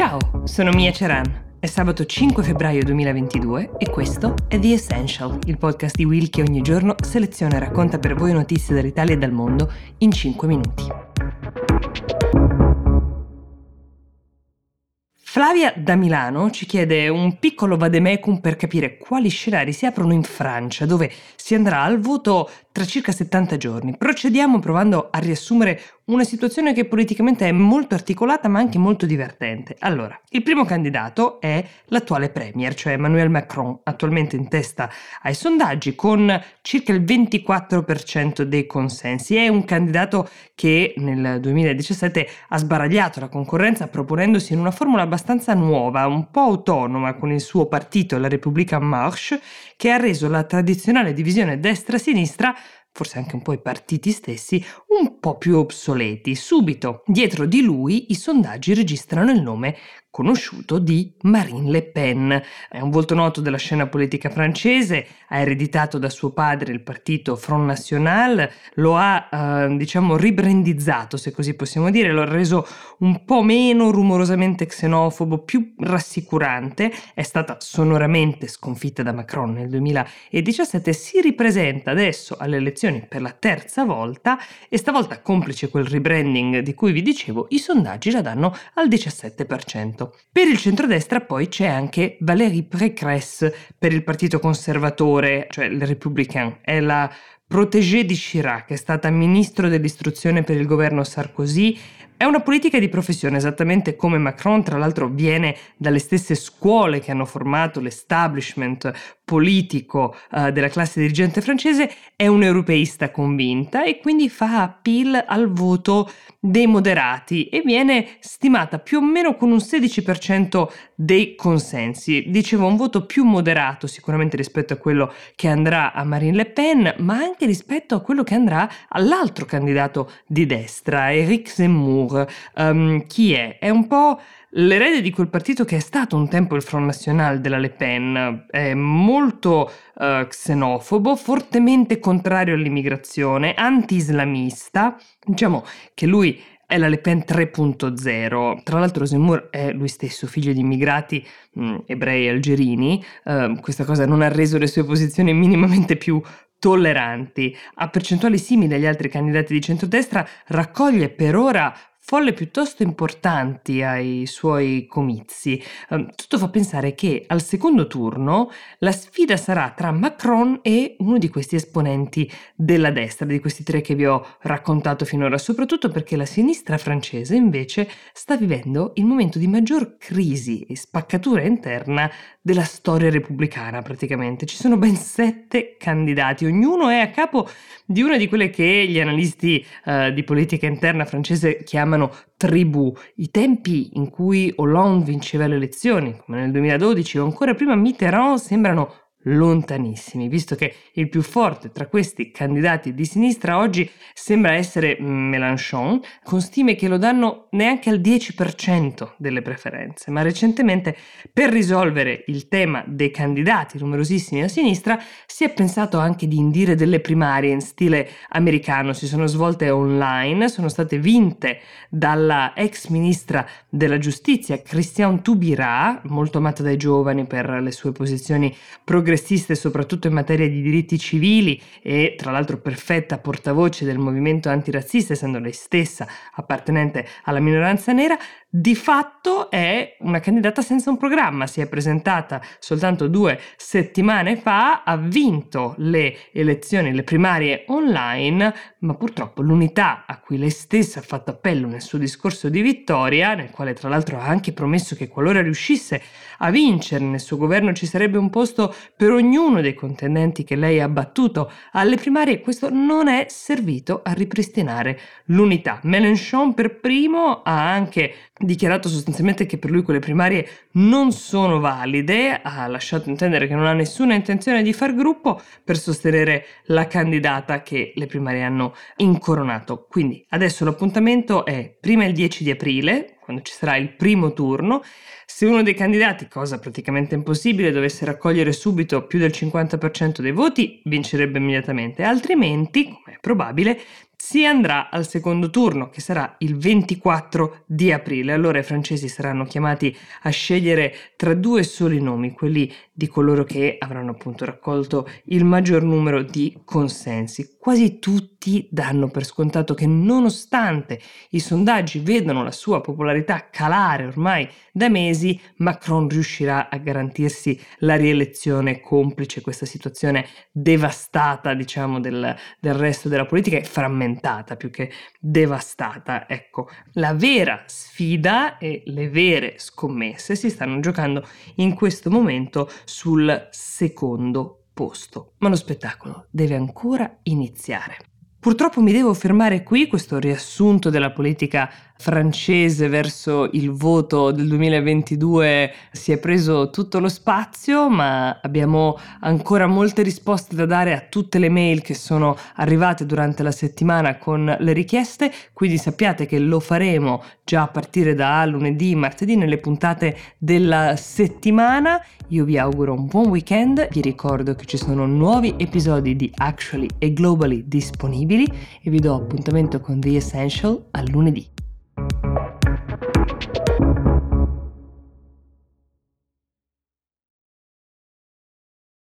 Ciao, sono Mia Ceran. È sabato 5 febbraio 2022 e questo è The Essential, il podcast di Will che ogni giorno seleziona e racconta per voi notizie dall'Italia e dal mondo in 5 minuti. Flavia da Milano ci chiede un piccolo vademecum per capire quali scenari si aprono in Francia, dove si andrà al voto tra circa 70 giorni. Procediamo provando a riassumere una situazione che politicamente è molto articolata ma anche molto divertente. Allora, il primo candidato è l'attuale premier, cioè Emmanuel Macron, attualmente in testa ai sondaggi con circa il 24% dei consensi. È un candidato che nel 2017 ha sbaragliato la concorrenza proponendosi in una formula abbastanza nuova, un po' autonoma con il suo partito, la Repubblica Marche, che ha reso la tradizionale divisione destra-sinistra forse anche un po' i partiti stessi, un po' più obsoleti. Subito dietro di lui i sondaggi registrano il nome conosciuto di Marine Le Pen. È un volto noto della scena politica francese, ha ereditato da suo padre il partito Front National, lo ha eh, diciamo ribrandizzato, se così possiamo dire, lo ha reso un po' meno rumorosamente xenofobo, più rassicurante, è stata sonoramente sconfitta da Macron nel 2017, si ripresenta adesso alle elezioni per la terza volta e stavolta complice quel rebranding di cui vi dicevo, i sondaggi la danno al 17%. Per il centrodestra poi c'è anche Valérie Pécresse per il partito conservatore, cioè il Républicain, è la protégée di Chirac, è stata ministro dell'istruzione per il governo Sarkozy è una politica di professione, esattamente come Macron, tra l'altro, viene dalle stesse scuole che hanno formato l'establishment politico uh, della classe dirigente francese, è un'europeista convinta e quindi fa appeal al voto dei moderati e viene stimata più o meno con un 16% dei consensi. Dicevo un voto più moderato sicuramente rispetto a quello che andrà a Marine Le Pen, ma anche rispetto a quello che andrà all'altro candidato di destra, Eric Zemmour um, chi è? È un po' l'erede di quel partito che è stato un tempo il Front National della Le Pen, è molto uh, xenofobo, fortemente contrario all'immigrazione, anti-islamista, diciamo che lui è la Le Pen 3.0. Tra l'altro Zemmour è lui stesso figlio di immigrati mh, mm, ebrei algerini, uh, questa cosa non ha reso le sue posizioni minimamente più tolleranti. A percentuali simili agli altri candidati di centrodestra, raccoglie per ora folle piuttosto importanti ai suoi comizi. Ehm, tutto fa pensare che al secondo turno la sfida sarà tra Macron e uno di questi esponenti della destra, di questi tre che vi ho raccontato finora, soprattutto perché la sinistra francese invece sta vivendo il momento di maggior crisi e spaccatura interna della storia repubblicana praticamente. Ci sono ben sette candidati, ognuno è a capo di una di quelle che gli analisti uh, di politica interna francese chiamano tribù. I tempi in cui Hollande vinceva le elezioni, come nel 2012 o ancora prima Mitterrand, sembrano lontanissimi, visto che il più forte tra questi candidati di sinistra oggi sembra essere Mélenchon, con stime che lo danno neanche al 10% delle preferenze, ma recentemente per risolvere il tema dei candidati numerosissimi a sinistra si è pensato anche di indire delle primarie in stile americano, si sono svolte online, sono state vinte dalla ex ministra della giustizia Christian Taubira, molto amata dai giovani per le sue posizioni progressive progressiste soprattutto in materia di diritti civili e tra l'altro perfetta portavoce del movimento antirazzista, essendo lei stessa appartenente alla minoranza nera, di fatto è una candidata senza un programma, si è presentata soltanto due settimane fa, ha vinto le elezioni, le primarie online, ma purtroppo l'unità a cui lei stessa ha fatto appello nel suo discorso di vittoria, nel quale tra l'altro ha anche promesso che qualora riuscisse a vincere nel suo governo ci sarebbe un posto per ognuno dei contendenti che lei ha battuto alle primarie, questo non è servito a ripristinare l'unità. Mélenchon per primo ha anche dichiarato sostanzialmente che per lui quelle primarie non sono valide, ha lasciato intendere che non ha nessuna intenzione di far gruppo per sostenere la candidata che le primarie hanno incoronato. Quindi adesso l'appuntamento è prima il 10 di aprile, quando ci sarà il primo turno. Se uno dei candidati, cosa praticamente impossibile, dovesse raccogliere subito più del 50% dei voti, vincerebbe immediatamente, altrimenti, come è probabile, si andrà al secondo turno, che sarà il 24 di aprile. Allora i francesi saranno chiamati a scegliere tra due soli nomi, quelli di coloro che avranno appunto raccolto il maggior numero di consensi. Quasi tutti danno per scontato che nonostante i sondaggi vedano la sua popolarità calare ormai da mesi, Macron riuscirà a garantirsi la rielezione complice questa situazione devastata, diciamo, del, del resto della politica e frammentata più che devastata. Ecco, la vera sfida e le vere scommesse si stanno giocando in questo momento sul secondo posto. Ma lo spettacolo deve ancora iniziare. Purtroppo mi devo fermare qui, questo riassunto della politica francese verso il voto del 2022 si è preso tutto lo spazio, ma abbiamo ancora molte risposte da dare a tutte le mail che sono arrivate durante la settimana con le richieste, quindi sappiate che lo faremo già a partire da lunedì, martedì nelle puntate della settimana. Io vi auguro un buon weekend, vi ricordo che ci sono nuovi episodi di Actually e Globally disponibili e vi do appuntamento con The Essential a lunedì.